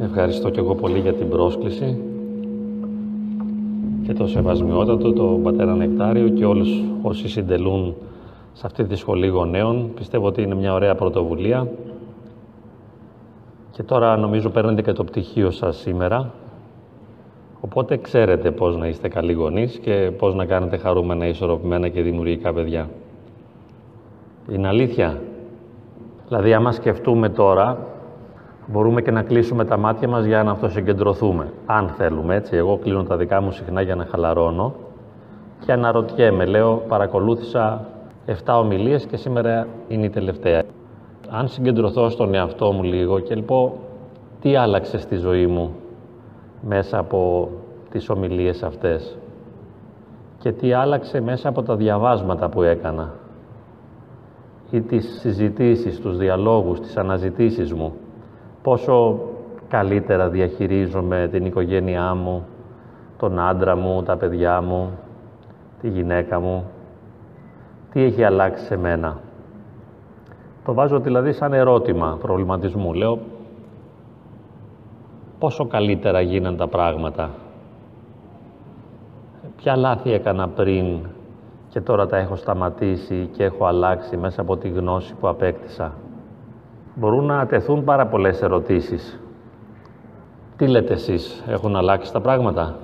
Ευχαριστώ και εγώ πολύ για την πρόσκληση και το σεβασμιότατο, τον πατέρα Νεκτάριο και όλους όσοι συντελούν σε αυτή τη σχολή γονέων. Πιστεύω ότι είναι μια ωραία πρωτοβουλία. Και τώρα νομίζω παίρνετε και το πτυχίο σας σήμερα. Οπότε ξέρετε πώς να είστε καλοί γονείς και πώς να κάνετε χαρούμενα, ισορροπημένα και δημιουργικά παιδιά. Είναι αλήθεια; Δηλαδή, άμα σκεφτούμε τώρα, μπορούμε και να κλείσουμε τα μάτια μας για να αυτοσυγκεντρωθούμε. Αν θέλουμε, έτσι. Εγώ κλείνω τα δικά μου συχνά για να χαλαρώνω και αναρωτιέμαι. Λέω, παρακολούθησα 7 ομιλίες και σήμερα είναι η τελευταία. Αν συγκεντρωθώ στον εαυτό μου λίγο και λοιπόν τι άλλαξε στη ζωή μου μέσα από τις ομιλίες αυτές; Και τι άλλαξε μέσα από τα διαβάσματα που έκανα; Ή τις συζητήσεις, τους διαλόγους, τις αναζητήσεις μου; Πόσο καλύτερα διαχειρίζομαι την οικογένειά μου, τον άντρα μου, τα παιδιά μου, τη γυναίκα μου. Τι έχει αλλάξει σε μένα; Το βάζω δηλαδή σαν ερώτημα προβληματισμού. Λέω, πόσο καλύτερα γίναν τα πράγματα; Ποια λάθη έκανα πριν και τώρα τα έχω σταματήσει και έχω αλλάξει μέσα από τη γνώση που απέκτησα; Μπορούν να τεθούν πάρα πολλές ερωτήσεις. Τι λέτε εσείς, έχουν αλλάξει τα πράγματα;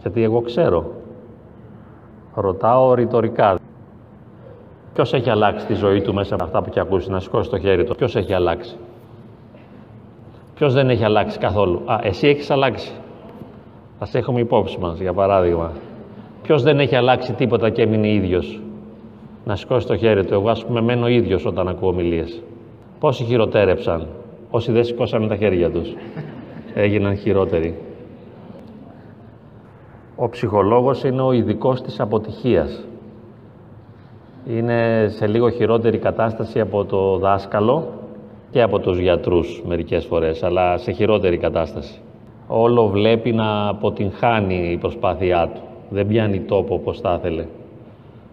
Γιατί εγώ ξέρω. Ρωτάω ρητορικά. Ποιος έχει αλλάξει τη ζωή του μέσα από αυτά που έχει ακούσει, να σηκώσει το χέρι του; Ποιος έχει αλλάξει; Ποιος δεν έχει αλλάξει καθόλου; Α, εσύ έχεις αλλάξει. Α έχουμε υπόψη μας, για παράδειγμα. Ποιος δεν έχει αλλάξει τίποτα και έμεινε ίδιος; Να σηκώσει το χέρι του. Εγώ, ας πούμε, μένω ίδιος όταν ακούω ομιλίες. Πόσοι χειροτέρεψαν, όσοι δεν σηκώσανε τα χέρια τους. Έγιναν χειρότεροι. Ο ψυχολόγος είναι ο ειδικός της αποτυχίας. Είναι σε λίγο χειρότερη κατάσταση από το δάσκαλο και από τους γιατρούς μερικές φορές, αλλά σε χειρότερη κατάσταση. Όλο βλέπει να αποτυγχάνει η προσπάθειά του. Δεν πιάνει τόπο όπως θα ήθελε.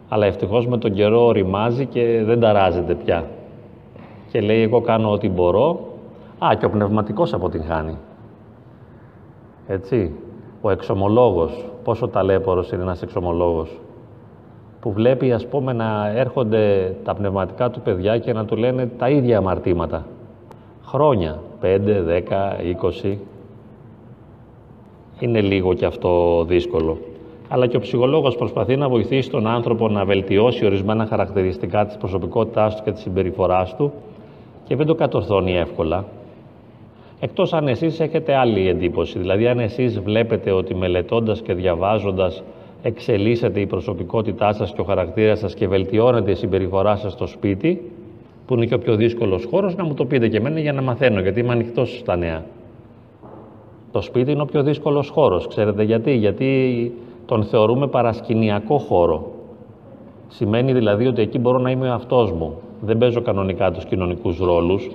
Αλλά ευτυχώς με τον καιρό οριμάζει και δεν ταράζεται πια και λέει εγώ κάνω ό,τι μπορώ. Α, και ο πνευματικός αποτυγχάνει. Έτσι. Ο εξομολόγος, πόσο ταλέπορος είναι ένας εξομολόγος, που βλέπει ας πούμε να έρχονται τα πνευματικά του παιδιά και να του λένε τα ίδια αμαρτήματα. Χρόνια, 5, 10, 20. Είναι λίγο και αυτό δύσκολο. Αλλά και ο ψυχολόγος προσπαθεί να βοηθήσει τον άνθρωπο να βελτιώσει ορισμένα χαρακτηριστικά της προσωπικότητάς του και της συμπεριφοράς του και δεν το κατορθώνει εύκολα. Εκτός αν εσείς έχετε άλλη εντύπωση, δηλαδή αν εσείς βλέπετε ότι μελετώντας και διαβάζοντας εξελίσσεται η προσωπικότητά σας και ο χαρακτήρας σας και βελτιώνεται η συμπεριφορά σας στο σπίτι, που είναι και ο πιο δύσκολος χώρος, να μου το πείτε και εμένα για να μαθαίνω, γιατί είμαι ανοιχτός στα νέα. Το σπίτι είναι ο πιο δύσκολος χώρος. Ξέρετε γιατί; Γιατί τον θεωρούμε παρασκηνιακό χώρο. Σημαίνει δηλαδή ότι εκεί μπορώ να είμαι ο αυτός μου δεν παίζω κανονικά τους κοινωνικούς ρόλους,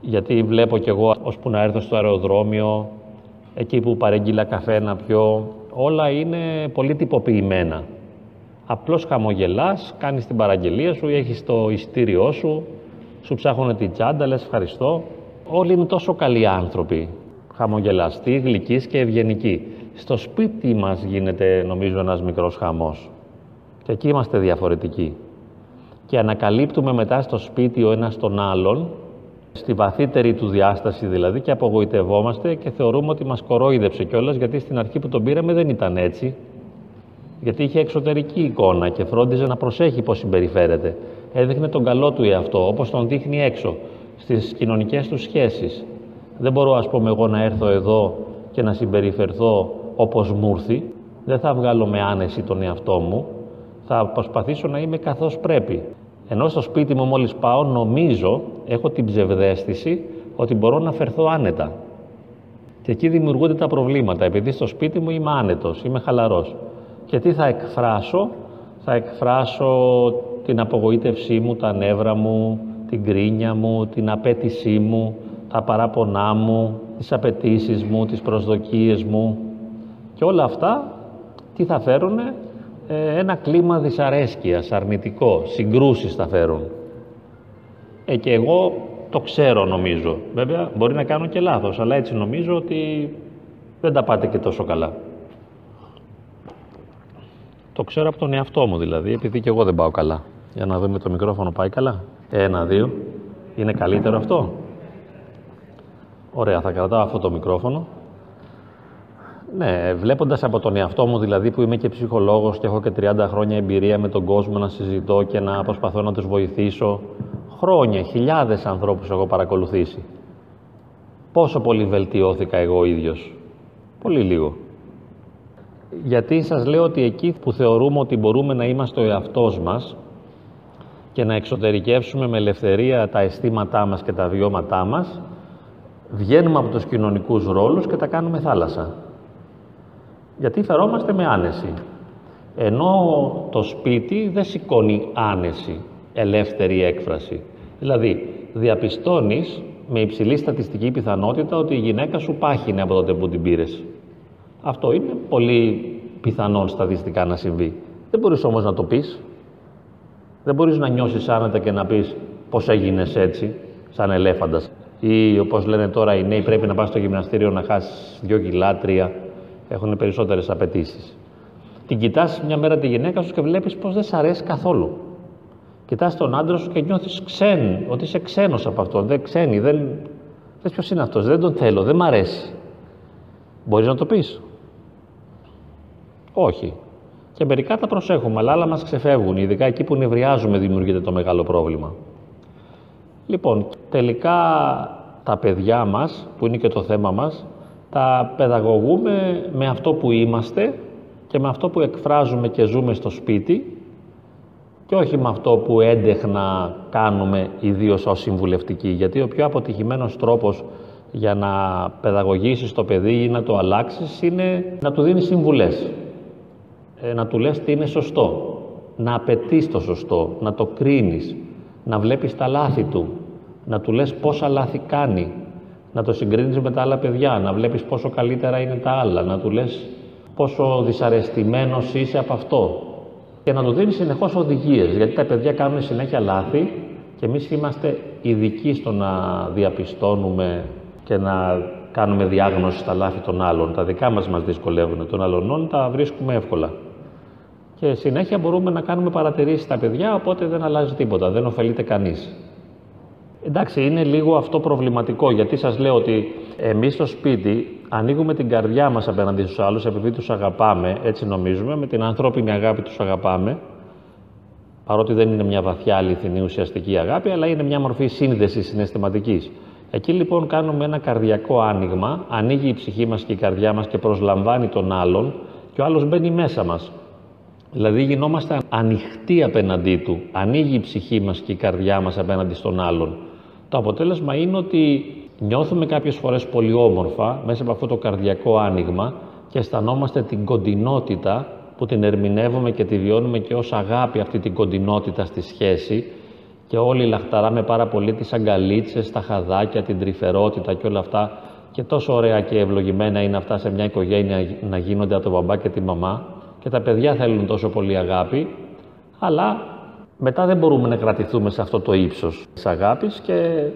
γιατί βλέπω κι εγώ ώσπου να έρθω στο αεροδρόμιο, εκεί που παρεγγείλα καφέ να πιω, όλα είναι πολύ τυποποιημένα. Απλώς χαμογελάς, κάνεις την παραγγελία σου, έχεις το ειστήριό σου, σου ψάχνουν την τσάντα, λες ευχαριστώ. Όλοι είναι τόσο καλοί άνθρωποι, χαμογελαστοί, γλυκείς και ευγενικοί. Στο σπίτι μας γίνεται νομίζω ένας μικρός χαμός. Και εκεί είμαστε διαφορετικοί και ανακαλύπτουμε μετά στο σπίτι ο ένας τον άλλον, στη βαθύτερη του διάσταση δηλαδή και απογοητευόμαστε και θεωρούμε ότι μας κορόιδεψε κιόλας γιατί στην αρχή που τον πήραμε δεν ήταν έτσι. Γιατί είχε εξωτερική εικόνα και φρόντιζε να προσέχει πώς συμπεριφέρεται. Έδειχνε τον καλό του εαυτό, όπως τον δείχνει έξω, στις κοινωνικές του σχέσεις. Δεν μπορώ ας πούμε εγώ να έρθω εδώ και να συμπεριφερθώ όπως μου έρθει. Δεν θα βγάλω με άνεση τον εαυτό μου, θα προσπαθήσω να είμαι καθώς πρέπει. Ενώ στο σπίτι μου μόλις πάω νομίζω, έχω την ψευδέστηση ότι μπορώ να φερθώ άνετα. Και εκεί δημιουργούνται τα προβλήματα, επειδή στο σπίτι μου είμαι άνετος, είμαι χαλαρός. Και τι θα εκφράσω, θα εκφράσω την απογοήτευσή μου, τα νεύρα μου, την κρίνια μου, την απέτησή μου, τα παράπονά μου, τις απαιτήσεις μου, τις προσδοκίες μου. Και όλα αυτά τι θα φέρουνε, ε, ένα κλίμα δυσαρέσκειας, αρνητικό, συγκρούσεις θα φέρουν. Ε, και εγώ το ξέρω νομίζω. Βέβαια μπορεί να κάνω και λάθος, αλλά έτσι νομίζω ότι δεν τα πάτε και τόσο καλά. Το ξέρω από τον εαυτό μου δηλαδή, επειδή και εγώ δεν πάω καλά. Για να δούμε το μικρόφωνο πάει καλά. Ένα, δύο. Είναι καλύτερο αυτό; Ωραία, θα κρατάω αυτό το μικρόφωνο. Ναι, βλέποντας από τον εαυτό μου δηλαδή που είμαι και ψυχολόγος και έχω και 30 χρόνια εμπειρία με τον κόσμο να συζητώ και να προσπαθώ να τους βοηθήσω. Χρόνια, χιλιάδες ανθρώπους έχω παρακολουθήσει. Πόσο πολύ βελτιώθηκα εγώ ίδιος. Πολύ λίγο. Γιατί σας λέω ότι εκεί που θεωρούμε ότι μπορούμε να είμαστε ο εαυτός μας και να εξωτερικεύσουμε με ελευθερία τα αισθήματά μας και τα βιώματά μας, βγαίνουμε από τους κοινωνικούς ρόλους και τα κάνουμε θάλασσα. Γιατί φερόμαστε με άνεση. Ενώ το σπίτι δεν σηκώνει άνεση, ελεύθερη έκφραση. Δηλαδή, διαπιστώνεις με υψηλή στατιστική πιθανότητα ότι η γυναίκα σου πάχινε από τότε που την πήρες. Αυτό είναι πολύ πιθανόν στατιστικά να συμβεί. Δεν μπορείς όμως να το πεις. Δεν μπορείς να νιώσεις άνετα και να πεις πώς έγινες έτσι, σαν ελέφαντας. Ή όπως λένε τώρα οι νέοι πρέπει να πας στο γυμναστήριο να χάσεις δυο κιλά, τρία. Έχουν περισσότερες απαιτήσεις. Την κοιτάς μια μέρα τη γυναίκα σου και βλέπεις πως δεν σ' αρέσει καθόλου. Κοιτάς τον άντρα σου και νιώθεις ξέν, ότι είσαι ξένος από αυτόν, δεν ξένη, δεν... Θες ποιος είναι αυτός, δεν τον θέλω, δεν μ' αρέσει. Μπορείς να το πεις. Όχι. Και μερικά τα προσέχουμε, αλλά άλλα μας ξεφεύγουν. Ειδικά εκεί που νευριάζουμε δημιουργείται το μεγάλο πρόβλημα. Λοιπόν, τελικά τα παιδιά μας, που είναι και το θέμα μας, τα παιδαγωγούμε με αυτό που είμαστε και με αυτό που εκφράζουμε και ζούμε στο σπίτι και όχι με αυτό που έντεχνα κάνουμε ιδίως ως συμβουλευτικοί. Γιατί ο πιο αποτυχημένος τρόπος για να παιδαγωγήσεις το παιδί ή να το αλλάξεις είναι να του δίνεις συμβουλές. Ε, να του λες τι είναι σωστό, να απαιτείς το σωστό, να το κρίνεις, να βλέπεις τα λάθη του, να του λες πόσα λάθη κάνει, να το συγκρίνεις με τα άλλα παιδιά, να βλέπεις πόσο καλύτερα είναι τα άλλα, να του λες πόσο δυσαρεστημένος είσαι από αυτό και να του δίνεις συνεχώς οδηγίες, γιατί τα παιδιά κάνουν συνέχεια λάθη και εμείς είμαστε ειδικοί στο να διαπιστώνουμε και να κάνουμε διάγνωση στα λάθη των άλλων. Τα δικά μας μας δυσκολεύουν, των άλλων τα βρίσκουμε εύκολα. Και συνέχεια μπορούμε να κάνουμε παρατηρήσεις στα παιδιά, οπότε δεν αλλάζει τίποτα, δεν ωφελείται κανείς. Εντάξει, είναι λίγο αυτό προβληματικό, γιατί σας λέω ότι εμείς στο σπίτι ανοίγουμε την καρδιά μας απέναντι στους άλλους, επειδή τους αγαπάμε, έτσι νομίζουμε, με την ανθρώπινη αγάπη τους αγαπάμε, παρότι δεν είναι μια βαθιά αληθινή ουσιαστική αγάπη, αλλά είναι μια μορφή σύνδεσης συναισθηματικής. Εκεί λοιπόν κάνουμε ένα καρδιακό άνοιγμα, ανοίγει η ψυχή μας και η καρδιά μας και προσλαμβάνει τον άλλον και ο άλλος μπαίνει μέσα μας. Δηλαδή γινόμαστε ανοιχτοί απέναντί του, ανοίγει η ψυχή μας και η καρδιά μας απέναντι στον άλλον. Το αποτέλεσμα είναι ότι νιώθουμε κάποιες φορές πολύ όμορφα μέσα από αυτό το καρδιακό άνοιγμα και αισθανόμαστε την κοντινότητα που την ερμηνεύουμε και τη βιώνουμε και ως αγάπη αυτή την κοντινότητα στη σχέση. Και όλοι λαχταράμε πάρα πολύ τις αγκαλίτσες, τα χαδάκια, την τρυφερότητα και όλα αυτά. Και τόσο ωραία και ευλογημένα είναι αυτά σε μια οικογένεια να γίνονται από τον μπαμπά και τη μαμά. Και τα παιδιά θέλουν τόσο πολύ αγάπη. Αλλά μετά δεν μπορούμε να κρατηθούμε σε αυτό το ύψος της αγάπης και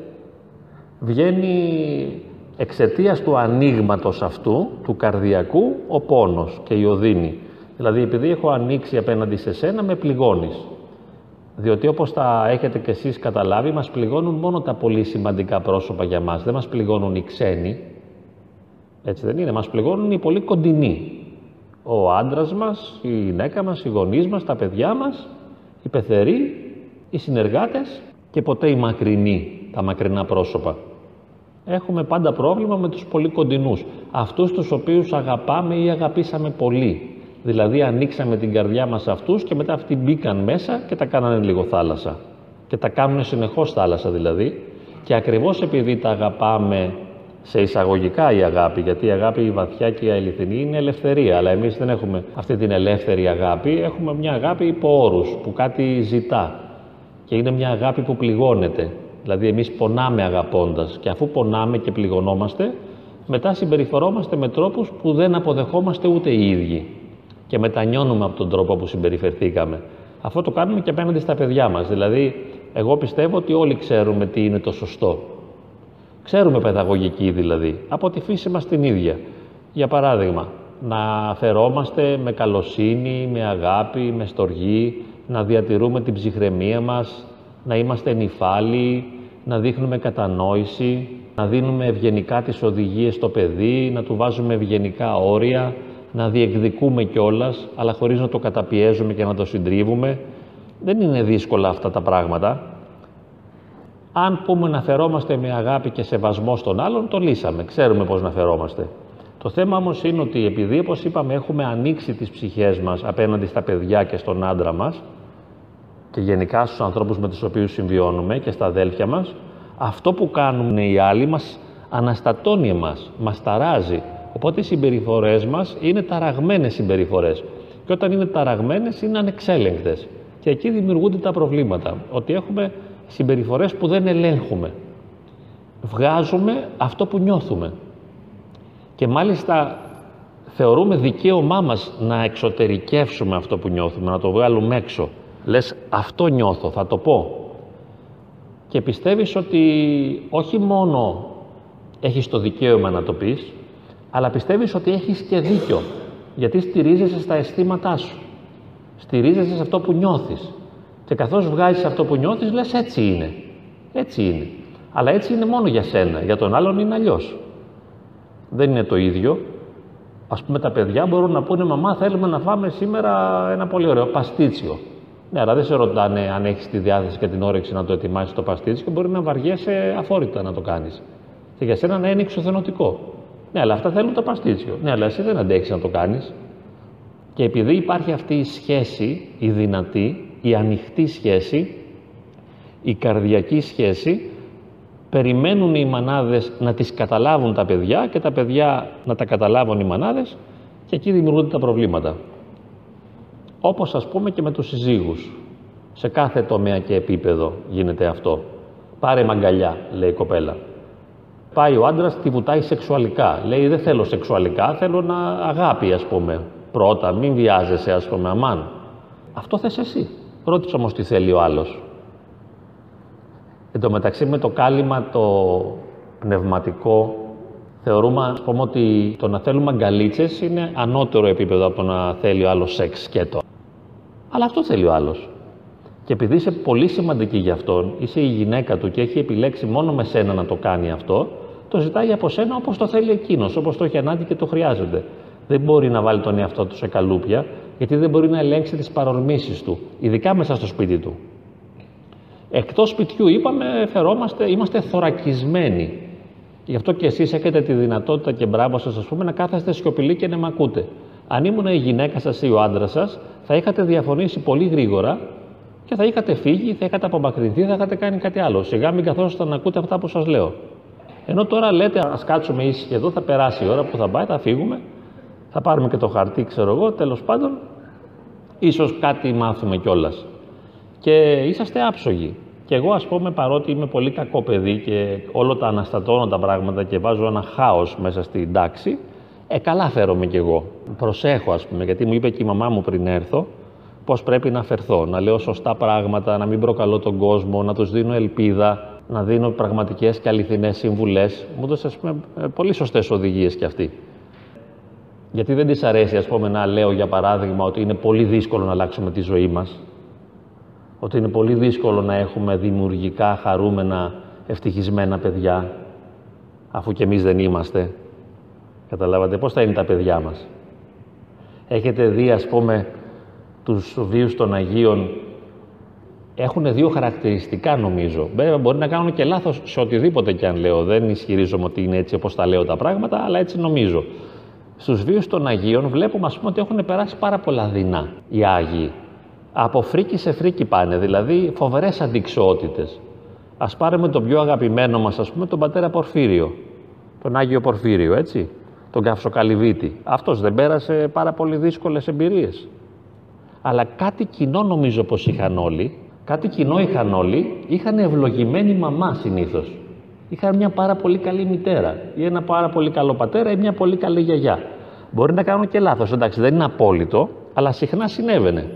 βγαίνει εξαιτίας του ανοίγματος αυτού, του καρδιακού, ο πόνος και η οδύνη. Δηλαδή επειδή έχω ανοίξει απέναντι σε σένα με πληγώνεις. Διότι όπως τα έχετε κι εσείς καταλάβει, μας πληγώνουν μόνο τα πολύ σημαντικά πρόσωπα για μας. Δεν μας πληγώνουν οι ξένοι, έτσι δεν είναι, μας πληγώνουν οι πολύ κοντινοί. Ο άντρας μας, η γυναίκα μας, οι γονείς μας, τα παιδιά μας, οι πεθεροί, οι συνεργάτες και ποτέ οι μακρινοί, τα μακρινά πρόσωπα. Έχουμε πάντα πρόβλημα με τους πολύ κοντινούς, αυτούς τους οποίους αγαπάμε ή αγαπήσαμε πολύ. Δηλαδή ανοίξαμε την καρδιά μας αυτούς και μετά αυτοί μπήκαν μέσα και τα κάνανε λίγο θάλασσα. Και τα κάνουν συνεχώς θάλασσα δηλαδή. Και ακριβώς επειδή τα αγαπάμε σε εισαγωγικά η αγάπη, γιατί η αγάπη η βαθιά και η αληθινή είναι ελευθερία, αλλά εμείς δεν έχουμε αυτή την ελεύθερη αγάπη, έχουμε μια αγάπη υπό όρους, που κάτι ζητά και είναι μια αγάπη που πληγώνεται. Δηλαδή εμείς πονάμε αγαπώντας και αφού πονάμε και πληγωνόμαστε, μετά συμπεριφορόμαστε με τρόπους που δεν αποδεχόμαστε ούτε οι ίδιοι και μετανιώνουμε από τον τρόπο που συμπεριφερθήκαμε. Αυτό το κάνουμε και απέναντι στα παιδιά μας. Δηλαδή, εγώ πιστεύω ότι όλοι ξέρουμε τι είναι το σωστό. Ξέρουμε παιδαγωγική δηλαδή, από τη φύση μας την ίδια. Για παράδειγμα, να φερόμαστε με καλοσύνη, με αγάπη, με στοργή, να διατηρούμε την ψυχραιμία μας, να είμαστε νυφάλιοι, να δείχνουμε κατανόηση, να δίνουμε ευγενικά τις οδηγίες στο παιδί, να του βάζουμε ευγενικά όρια, να διεκδικούμε κιόλας, αλλά χωρίς να το καταπιέζουμε και να το συντρίβουμε. Δεν είναι δύσκολα αυτά τα πράγματα. Αν πούμε να φερόμαστε με αγάπη και σεβασμό στον άλλον, το λύσαμε. Ξέρουμε πώς να φερόμαστε. Το θέμα όμως είναι ότι επειδή, όπως είπαμε, έχουμε ανοίξει τις ψυχές μας απέναντι στα παιδιά και στον άντρα μας και γενικά στους ανθρώπους με τους οποίους συμβιώνουμε και στα αδέλφια μας, αυτό που κάνουν οι άλλοι μας αναστατώνει εμάς, μας ταράζει. Οπότε οι συμπεριφορές μας είναι ταραγμένες συμπεριφορές. Και όταν είναι ταραγμένες είναι ανεξέλεγκτες. Και εκεί δημιουργούνται τα προβλήματα. Ότι έχουμε συμπεριφορές που δεν ελέγχουμε. Βγάζουμε αυτό που νιώθουμε. Και μάλιστα θεωρούμε δικαίωμά μας να εξωτερικεύσουμε αυτό που νιώθουμε, να το βγάλουμε έξω. Λες αυτό νιώθω, θα το πω. Και πιστεύεις ότι όχι μόνο έχεις το δικαίωμα να το πεις, αλλά πιστεύεις ότι έχεις και δίκιο, γιατί στηρίζεσαι στα αισθήματά σου. Στηρίζεσαι σε αυτό που νιώθεις. Και καθώς βγάζεις αυτό που νιώθεις, λες έτσι είναι. Έτσι είναι. Αλλά έτσι είναι μόνο για σένα. Για τον άλλον είναι αλλιώς. Δεν είναι το ίδιο. Α πούμε, τα παιδιά μπορούν να πούνε: Μαμά, θέλουμε να φάμε σήμερα ένα πολύ ωραίο παστίτσιο. Ναι, αλλά δεν σε ρωτάνε αν έχεις τη διάθεση και την όρεξη να το ετοιμάσεις το παστίτσιο και μπορεί να βαριέσαι αφόρητα να το κάνεις. Και για σένα να είναι εξωθενωτικό. Ναι, αλλά αυτά θέλουν το παστίτσιο. Ναι, αλλά εσύ δεν αντέχεις να το κάνεις. Και επειδή υπάρχει αυτή η σχέση, η δυνατή, η ανοιχτή σχέση, η καρδιακή σχέση, περιμένουν οι μανάδες να τις καταλάβουν τα παιδιά και τα παιδιά να τα καταλάβουν οι μανάδες και εκεί δημιουργούνται τα προβλήματα. Όπως ας πούμε και με τους συζύγους. Σε κάθε τομέα και επίπεδο γίνεται αυτό. Πάρε μαγκαλιά, λέει η κοπέλα. Πάει ο άντρας, τη βουτάει σεξουαλικά. Λέει: Δεν θέλω σεξουαλικά, θέλω να αγάπη, ας πούμε. Πρώτα, μην βιάζεσαι, ας πούμε, αμάν. Αυτό θες εσύ. Ρώτησε όμως τι θέλει ο άλλος. Εν τω μεταξύ με το κάλυμα το πνευματικό θεωρούμε ας πούμε ότι το να θέλουμε αγκαλίτσες είναι ανώτερο επίπεδο από το να θέλει ο άλλος σεξ σκέτο. Αλλά αυτό θέλει ο άλλος. Και επειδή είσαι πολύ σημαντική για αυτόν, είσαι η γυναίκα του και έχει επιλέξει μόνο με σένα να το κάνει αυτό, το ζητάει από σένα όπως το θέλει εκείνος, όπως το έχει ανάγκη και το χρειάζεται. Δεν μπορεί να βάλει τον εαυτό του σε καλούπια, γιατί δεν μπορεί να ελέγξει τις παρορμήσεις του, ειδικά μέσα στο σπίτι του. Εκτός σπιτιού, είπαμε, φερόμαστε, είμαστε θωρακισμένοι. Γι' αυτό και εσείς έχετε τη δυνατότητα και μπράβο σας, ας πούμε, να κάθεστε σιωπηλοί και να με ακούτε. Αν ήμουν η γυναίκα σας ή ο άντρας σας, θα είχατε διαφωνήσει πολύ γρήγορα και θα είχατε φύγει, θα είχατε απομακρυνθεί, θα είχατε κάνει κάτι άλλο. Σιγά μην καθόσασταν να ακούτε αυτά που σας λέω. Ενώ τώρα λέτε, ας κάτσουμε ήσυχοι εδώ, θα περάσει η ώρα που θα πάει, θα φύγουμε, θα πάρουμε και το χαρτί, ξέρω εγώ, τέλος πάντων, ίσως κάτι μάθουμε κιόλας. Και είσαστε άψογοι. Και εγώ, ας πούμε, παρότι είμαι πολύ κακό παιδί και όλο τα αναστατώνω τα πράγματα και βάζω ένα χάος μέσα στην τάξη, ε, καλά φέρομαι κι εγώ. Προσέχω, ας πούμε, γιατί μου είπε και η μαμά μου πριν έρθω, πώς πρέπει να φερθώ, να λέω σωστά πράγματα, να μην προκαλώ τον κόσμο, να τους δίνω ελπίδα, να δίνω πραγματικές και αληθινές συμβουλές. Μου έδωσε, ας πούμε, ε, πολύ σωστές οδηγίες κι αυτή. Γιατί δεν της αρέσει, ας πούμε, να λέω, για παράδειγμα, ότι είναι πολύ δύσκολο να αλλάξουμε τη ζωή μας. Ότι είναι πολύ δύσκολο να έχουμε δημιουργικά, χαρούμενα, ευτυχισμένα παιδιά, αφού κι εμείς δεν είμαστε. Καταλάβατε πώς θα είναι τα παιδιά μας. Έχετε δει, ας πούμε, τους βίους των Αγίων έχουν δύο χαρακτηριστικά νομίζω. Βέβαια μπορεί να κάνουν και λάθος σε οτιδήποτε και αν λέω. Δεν ισχυρίζομαι ότι είναι έτσι όπως τα λέω τα πράγματα, αλλά έτσι νομίζω. Στους βίους των Αγίων βλέπουμε ας πούμε ότι έχουν περάσει πάρα πολλά δεινά οι Άγιοι. Από φρίκη σε φρίκη πάνε, δηλαδή φοβερές αντικσότητες. Ας πάρουμε τον πιο αγαπημένο μας, ας πούμε, τον πατέρα Πορφύριο. Τον Άγιο Πορφύριο, έτσι. Τον Καυσοκαλυβίτη. Αυτός δεν πέρασε πάρα πολύ δύσκολες εμπειρίες. Αλλά κάτι κοινό νομίζω πως είχαν όλοι, Κάτι κοινό είχαν όλοι, είχαν ευλογημένη μαμά συνήθως. Είχαν μια πάρα πολύ καλή μητέρα ή ένα πάρα πολύ καλό πατέρα ή μια πολύ καλή γιαγιά. Μπορεί να κάνουν και λάθος, εντάξει, δεν είναι απόλυτο, αλλά συχνά συνέβαινε.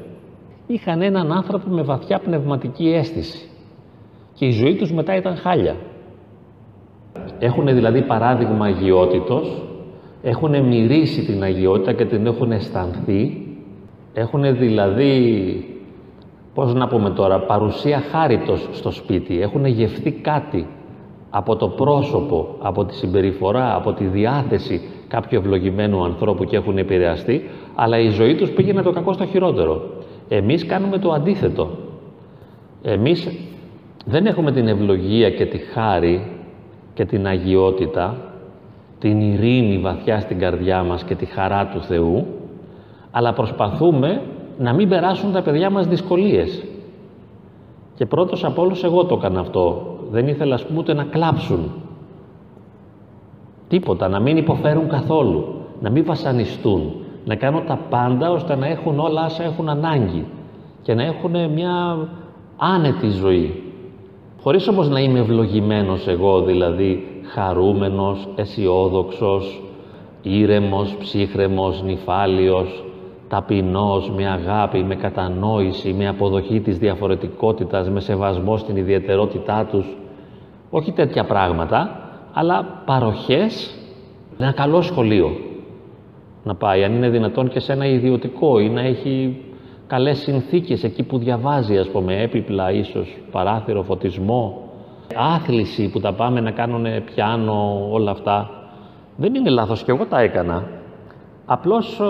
Είχαν έναν άνθρωπο με βαθιά πνευματική αίσθηση. Και η ζωή τους μετά ήταν χάλια. Έχουν δηλαδή παράδειγμα αγιότητος, έχουν μυρίσει την αγιότητα και την έχουν αισθανθεί, έχουν δηλαδή, πώς να πούμε τώρα, παρουσία χάριτος στο σπίτι, έχουν γευθεί κάτι από το πρόσωπο, από τη συμπεριφορά, από τη διάθεση κάποιου ευλογημένου ανθρώπου και έχουν επηρεαστεί, αλλά η ζωή τους πήγαινε το κακό στο χειρότερο. Εμείς κάνουμε το αντίθετο. Εμείς δεν έχουμε την ευλογία και τη χάρη και την αγιότητα, την ειρήνη βαθιά στην καρδιά μας και τη χαρά του Θεού, αλλά προσπαθούμε να μην περάσουν τα παιδιά μας δυσκολίες. Και πρώτος από όλους εγώ το έκανα αυτό. Δεν ήθελα, ας πούμε, ούτε να κλάψουν. Τίποτα, να μην υποφέρουν καθόλου, να μην βασανιστούν, να κάνω τα πάντα ώστε να έχουν όλα όσα έχουν ανάγκη και να έχουν μια άνετη ζωή. Χωρίς όμως να είμαι ευλογημένος εγώ, δηλαδή χαρούμενος, αισιόδοξος, ήρεμος, ψύχρεμος, νυφάλιος, ταπεινός, με αγάπη, με κατανόηση, με αποδοχή της διαφορετικότητας, με σεβασμό στην ιδιαιτερότητά τους. Όχι τέτοια πράγματα, αλλά παροχές, ένα καλό σχολείο να πάει, αν είναι δυνατόν και σε ένα ιδιωτικό ή να έχει καλές συνθήκες εκεί που διαβάζει, ας πούμε, έπιπλα ίσως, παράθυρο, φωτισμό, άθληση που τα πάμε να κάνουν πιάνο, όλα αυτά. Δεν είναι λάθος και εγώ τα έκανα. Απλώς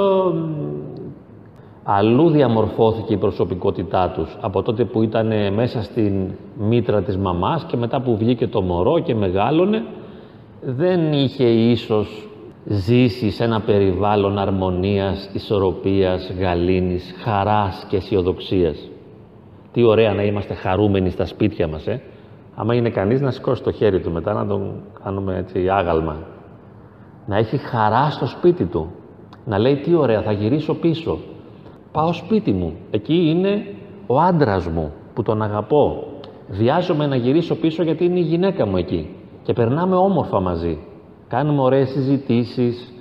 αλλού διαμορφώθηκε η προσωπικότητά τους από τότε που ήταν μέσα στην μήτρα της μαμάς και μετά που βγήκε το μωρό και μεγάλωνε δεν είχε ίσως ζήσει σε ένα περιβάλλον αρμονίας, ισορροπίας, γαλήνης, χαράς και αισιοδοξίας. Τι ωραία να είμαστε χαρούμενοι στα σπίτια μας, ε. Άμα είναι κανείς να σηκώσει το χέρι του μετά να τον κάνουμε έτσι άγαλμα. Να έχει χαρά στο σπίτι του. Να λέει τι ωραία θα γυρίσω πίσω. Πάω σπίτι μου. Εκεί είναι ο άντρας μου που τον αγαπώ. Βιάζομαι να γυρίσω πίσω γιατί είναι η γυναίκα μου εκεί. Και περνάμε όμορφα μαζί. Κάνουμε ωραίες συζητήσεις,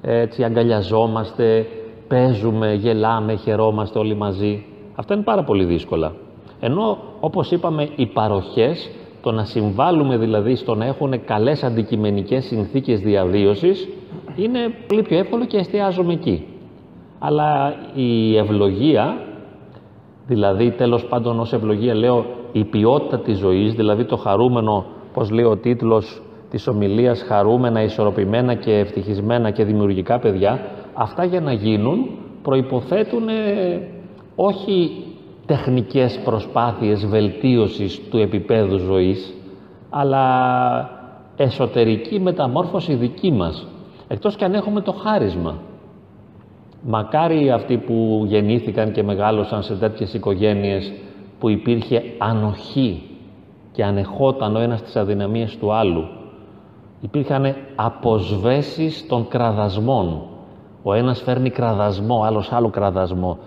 έτσι αγκαλιαζόμαστε, παίζουμε, γελάμε, χαιρόμαστε όλοι μαζί. Αυτά είναι πάρα πολύ δύσκολα. Ενώ, όπως είπαμε, οι παροχές, το να συμβάλλουμε δηλαδή στο να έχουν καλές αντικειμενικές συνθήκες διαβίωσης, είναι πολύ πιο εύκολο και εστιάζομαι εκεί. Αλλά η ευλογία, δηλαδή τέλος πάντων ως ευλογία λέω η ποιότητα της ζωής, δηλαδή το χαρούμενο, πώς λέει ο τίτλος της ομιλίας, χαρούμενα, ισορροπημένα και ευτυχισμένα και δημιουργικά παιδιά, αυτά για να γίνουν προϋποθέτουν όχι τεχνικές προσπάθειες βελτίωσης του επίπεδου ζωής, αλλά εσωτερική μεταμόρφωση δική μας, εκτός και αν έχουμε το χάρισμα. Μακάρι αυτοί που γεννήθηκαν και μεγάλωσαν σε τέτοιες οικογένειες που υπήρχε ανοχή και ανεχόταν ο ένας τις αδυναμίες του άλλου. Υπήρχαν αποσβέσεις των κραδασμών. Ο ένας φέρνει κραδασμό, άλλος άλλο κραδασμό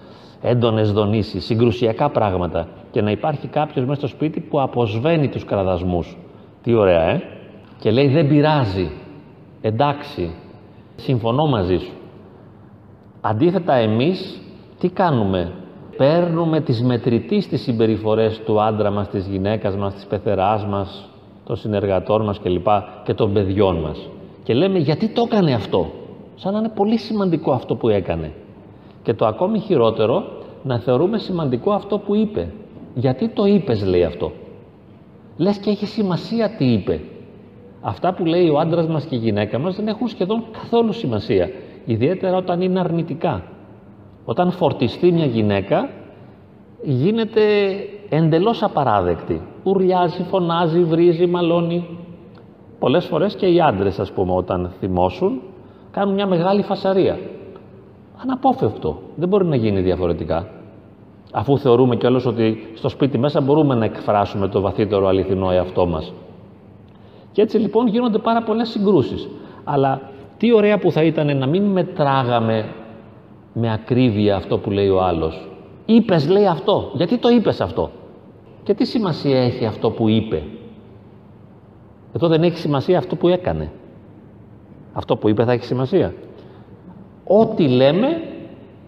έντονες δονήσεις, συγκρουσιακά πράγματα και να υπάρχει κάποιος μέσα στο σπίτι που αποσβαίνει τους κραδασμούς. Τι ωραία, ε! Και λέει δεν πειράζει, εντάξει, συμφωνώ μαζί σου. Αντίθετα εμείς τι κάνουμε, παίρνουμε τις μετρητής τις συμπεριφορές του άντρα μας, της γυναίκας μας, της πεθεράς μας, των συνεργατών μας κλπ. και των παιδιών μας. Και λέμε γιατί το έκανε αυτό, σαν να είναι πολύ σημαντικό αυτό που έκανε. Και το ακόμη χειρότερο, να θεωρούμε σημαντικό αυτό που είπε. Γιατί το είπες, λέει αυτό. Λες και έχει σημασία τι είπε. Αυτά που λέει ο άντρας μας και η γυναίκα μας δεν έχουν σχεδόν καθόλου σημασία. Ιδιαίτερα όταν είναι αρνητικά. Όταν φορτιστεί μια γυναίκα, γίνεται εντελώς απαράδεκτη. Ουρλιάζει, φωνάζει, βρίζει, μαλώνει. Πολλές φορές και οι άντρες, ας πούμε, όταν θυμώσουν, κάνουν μια μεγάλη φασαρία αναπόφευκτο. Δεν μπορεί να γίνει διαφορετικά. Αφού θεωρούμε κιόλας ότι στο σπίτι μέσα μπορούμε να εκφράσουμε το βαθύτερο αληθινό εαυτό μας. Και έτσι λοιπόν γίνονται πάρα πολλές συγκρούσεις. Αλλά τι ωραία που θα ήταν να μην μετράγαμε με ακρίβεια αυτό που λέει ο άλλος. Είπες λέει αυτό. Γιατί το είπες αυτό; Και τι σημασία έχει αυτό που είπε; Εδώ δεν έχει σημασία αυτό που έκανε. Αυτό που είπε θα έχει σημασία ό,τι λέμε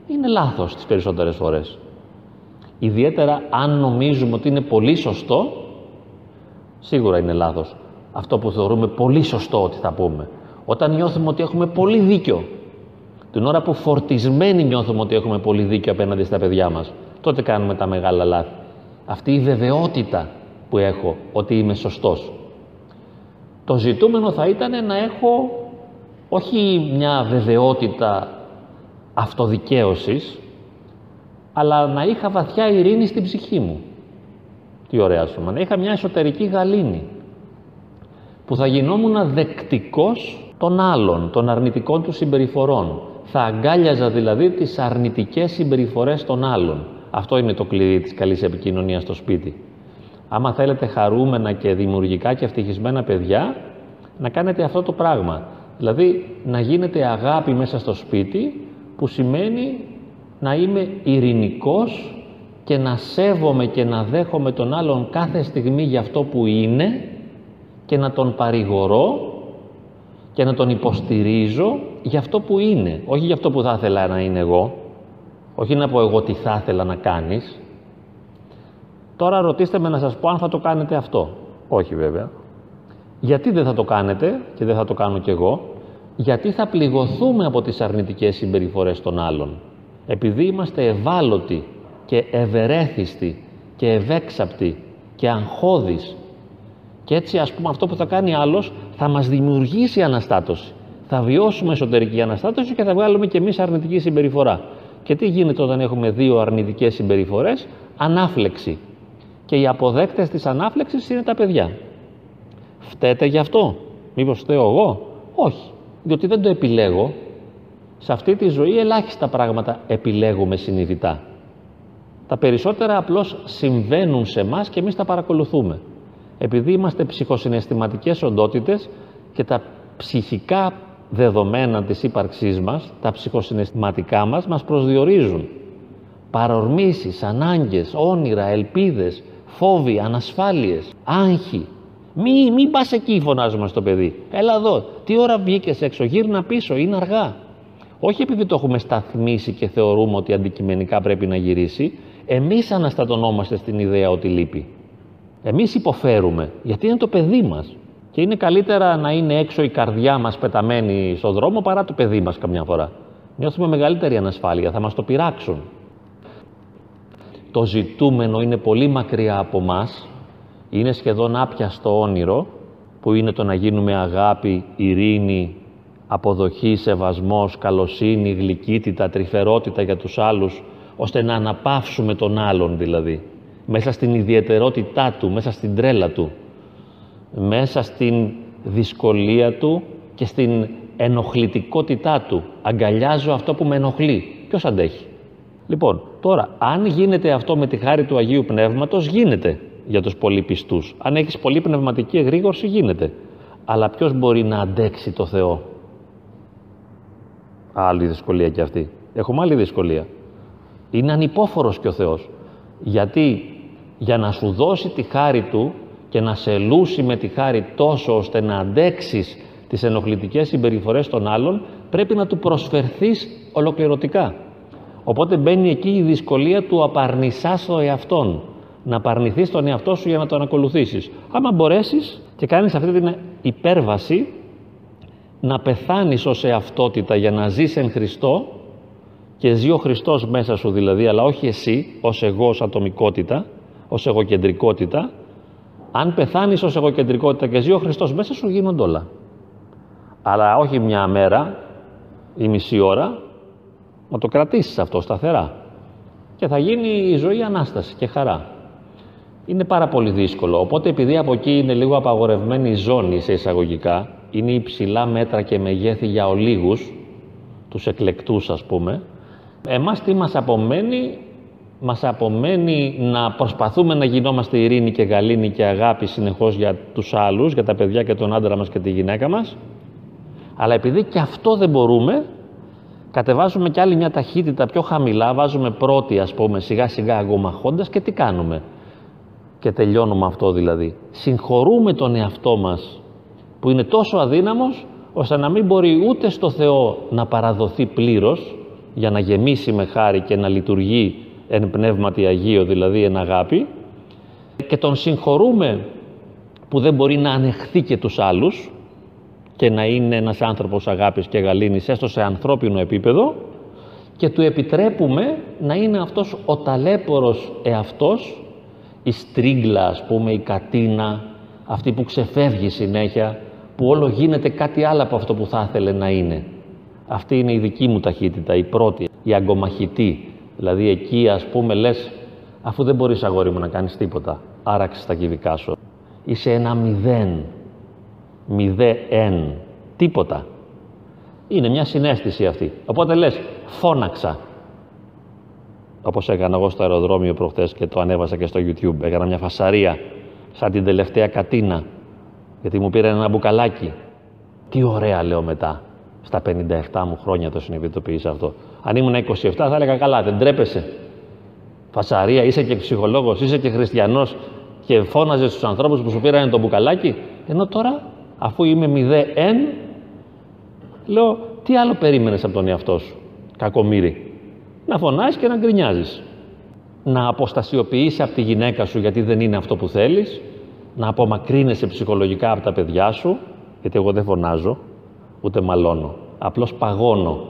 είναι λάθος τις περισσότερες φορές. Ιδιαίτερα αν νομίζουμε ότι είναι πολύ σωστό, σίγουρα είναι λάθος. αυτό που θεωρούμε πολύ σωστό ότι θα πούμε. Όταν νιώθουμε ότι έχουμε πολύ δίκιο, την ώρα που φορτισμένοι νιώθουμε ότι έχουμε πολύ δίκιο απέναντι στα παιδιά μας, τότε κάνουμε τα μεγάλα λάθη. Αυτή η βεβαιότητα που έχω ότι είμαι σωστός. Το ζητούμενο θα ήταν να έχω όχι μια βεβαιότητα αυτοδικαίωσης, αλλά να είχα βαθιά ειρήνη στην ψυχή μου. Τι ωραία σου, να είχα μια εσωτερική γαλήνη, που θα γινόμουν δεκτικός των άλλων, των αρνητικών του συμπεριφορών. Θα αγκάλιαζα δηλαδή τις αρνητικές συμπεριφορές των άλλων. Αυτό είναι το κλειδί της καλής επικοινωνίας στο σπίτι. Άμα θέλετε χαρούμενα και δημιουργικά και ευτυχισμένα παιδιά, να κάνετε αυτό το πράγμα. Δηλαδή να γίνετε αγάπη μέσα στο σπίτι, που σημαίνει να είμαι ειρηνικός και να σέβομαι και να δέχομαι τον άλλον κάθε στιγμή για αυτό που είναι και να τον παρηγορώ και να τον υποστηρίζω για αυτό που είναι, όχι για αυτό που θα ήθελα να είναι εγώ, όχι να πω εγώ τι θα ήθελα να κάνεις. Τώρα ρωτήστε με να σας πω αν θα το κάνετε αυτό. Όχι βέβαια. Γιατί δεν θα το κάνετε και δεν θα το κάνω κι εγώ; Γιατί θα πληγωθούμε από τις αρνητικές συμπεριφορές των άλλων; Επειδή είμαστε ευάλωτοι και ευερέθιστοι και ευέξαπτοι και αγχώδεις και έτσι ας πούμε αυτό που θα κάνει άλλος θα μας δημιουργήσει αναστάτωση. Θα βιώσουμε εσωτερική αναστάτωση και θα βγάλουμε και εμείς αρνητική συμπεριφορά. Και τι γίνεται όταν έχουμε δύο αρνητικές συμπεριφορές, ανάφλεξη. Και οι αποδέκτες της ανάφλεξης είναι τα παιδιά. Φταίτε γι' αυτό; Μήπως φταίω εγώ; Όχι. Διότι δεν το επιλέγω. Σε αυτή τη ζωή ελάχιστα πράγματα επιλέγουμε συνειδητά. Τα περισσότερα απλώς συμβαίνουν σε εμάς και εμείς τα παρακολουθούμε επειδή είμαστε ψυχοσυναισθηματικές οντότητες και τα ψυχικά δεδομένα της ύπαρξής μας, τα ψυχοσυναισθηματικά μας, μας προσδιορίζουν. Παρορμήσεις, ανάγκες, όνειρα, ελπίδες, φόβοι, ανασφάλειες, άγχη. Μη, μη πας εκεί φωνάζουμε στο παιδί. Έλα εδώ, τι ώρα βγήκες έξω, γύρνα πίσω, είναι αργά. Όχι επειδή το έχουμε σταθμίσει και θεωρούμε ότι αντικειμενικά πρέπει να γυρίσει, εμείς αναστατωνόμαστε στην ιδέα ότι λείπει. Εμείς υποφέρουμε, γιατί είναι το παιδί μας. Και είναι καλύτερα να είναι έξω η καρδιά μας πεταμένη στον δρόμο παρά το παιδί μας καμιά φορά. Νιώθουμε μεγαλύτερη ανασφάλεια, θα μας το πειράξουν. Το ζητούμενο είναι πολύ μακριά από μας, είναι σχεδόν άπιαστο όνειρο, που είναι το να γίνουμε αγάπη, ειρήνη, αποδοχή, σεβασμός, καλοσύνη, γλυκύτητα, τρυφερότητα για τους άλλους, ώστε να αναπαύσουμε τον άλλον δηλαδή μέσα στην ιδιαιτερότητά του, μέσα στην τρέλα του, μέσα στην δυσκολία του και στην ενοχλητικότητά του. Αγκαλιάζω αυτό που με ενοχλεί. Ποιος αντέχει; Λοιπόν, τώρα, αν γίνεται αυτό με τη χάρη του Αγίου Πνεύματος, γίνεται για τους πολύ πιστούς. Αν έχεις πολύ πνευματική εγρήγορση, γίνεται. Αλλά ποιος μπορεί να αντέξει το Θεό; Άλλη δυσκολία και αυτή. Έχουμε άλλη δυσκολία. Είναι ανυπόφορος και ο Θεός. Γιατί για να σου δώσει τη χάρη Του και να σε λούσει με τη χάρη τόσο ώστε να αντέξεις τις ενοχλητικές συμπεριφορές των άλλων, πρέπει να του προσφερθείς ολοκληρωτικά. Οπότε μπαίνει εκεί η δυσκολία του απαρνησάς το εαυτόν. Να απαρνηθείς τον εαυτό σου για να τον ακολουθήσεις. Άμα μπορέσεις και κάνεις αυτή την υπέρβαση, να πεθάνεις ως εαυτότητα για να ζεις εν Χριστώ και ζει ο Χριστός μέσα σου δηλαδή, αλλά όχι εσύ ως εγώ ως ατομικότητα, ως εγωκεντρικότητα, αν πεθάνεις ως εγωκεντρικότητα και ζει ο Χριστός μέσα σου γίνονται όλα. Αλλά όχι μια μέρα ή μισή ώρα, να το κρατήσεις αυτό σταθερά. Και θα γίνει η ζωή Ανάσταση και χαρά. Είναι πάρα πολύ δύσκολο. Οπότε επειδή από εκεί είναι λίγο απαγορευμένη η ζώνη σε εισαγωγικά, είναι υψηλά μέτρα και μεγέθη για ολίγους, τους εκλεκτούς ας πούμε, εμάς τι μας απομένει μας απομένει να προσπαθούμε να γινόμαστε ειρήνη και γαλήνη και αγάπη συνεχώς για τους άλλους, για τα παιδιά και τον άντρα μας και τη γυναίκα μας. Αλλά επειδή και αυτό δεν μπορούμε, κατεβάζουμε κι άλλη μια ταχύτητα πιο χαμηλά, βάζουμε πρώτη ας πούμε σιγά σιγά αγκομαχώντας και τι κάνουμε; Και τελειώνουμε αυτό δηλαδή. Συγχωρούμε τον εαυτό μας που είναι τόσο αδύναμος ώστε να μην μπορεί ούτε στο Θεό να παραδοθεί πλήρως για να γεμίσει με χάρη και να λειτουργεί εν πνεύματι Αγίο, δηλαδή εν αγάπη, και τον συγχωρούμε που δεν μπορεί να ανεχθεί και τους άλλους και να είναι ένας άνθρωπος αγάπης και γαλήνης έστω σε ανθρώπινο επίπεδο και του επιτρέπουμε να είναι αυτός ο ταλέπορος εαυτός η στρίγκλα ας πούμε, η κατίνα αυτή που ξεφεύγει συνέχεια που όλο γίνεται κάτι άλλο από αυτό που θα ήθελε να είναι. Αυτή είναι η δική μου ταχύτητα, η πρώτη, η αγκομαχητή δηλαδή εκεί ας πούμε λες αφού δεν μπορείς αγόρι μου να κάνεις τίποτα άραξες τα κυβικά σου. Είσαι ένα μηδέν. Μηδέν. Τίποτα. Είναι μια συνέστηση αυτή. Οπότε λες φώναξα. Όπως έκανα εγώ στο αεροδρόμιο προχθές και το ανέβασα και στο YouTube. Έκανα μια φασαρία σαν την τελευταία κατίνα. Γιατί μου πήραν ένα μπουκαλάκι. Τι ωραία λέω μετά στα 57 μου χρόνια το συνειδητοποίησα αυτό αν ήμουν 27 θα έλεγα καλά δεν τρέπεσαι φασαρία, είσαι και ψυχολόγος, είσαι και χριστιανός και φώναζες στους ανθρώπους που σου πήραν το μπουκαλάκι. Ενώ τώρα αφού είμαι μηδέν λέω τι άλλο περίμενες από τον εαυτό σου κακομύρι να φωνάζεις και να γκρινιάζεις να αποστασιοποιείς από τη γυναίκα σου γιατί δεν είναι αυτό που θέλεις. Να απομακρύνεσαι ψυχολογικά από τα παιδιά σου γιατί εγώ δεν φωνάζω ούτε μαλώνω. Απλώς παγώνω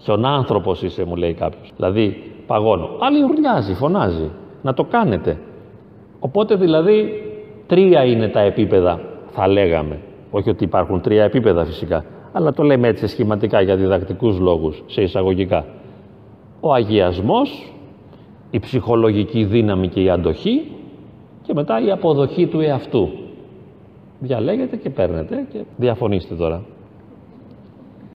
χιονάνθρωπος είσαι μου λέει κάποιος δηλαδή παγώνω άλλη ουρλιάζει, φωνάζει να το κάνετε οπότε δηλαδή τρία είναι τα επίπεδα θα λέγαμε όχι ότι υπάρχουν τρία επίπεδα φυσικά αλλά το λέμε έτσι σχηματικά για διδακτικούς λόγους, σε εισαγωγικά. Ο αγιασμός, η ψυχολογική δύναμη και η αντοχή και μετά η αποδοχή του εαυτού. Διαλέγετε και παίρνετε και διαφωνήστε τώρα.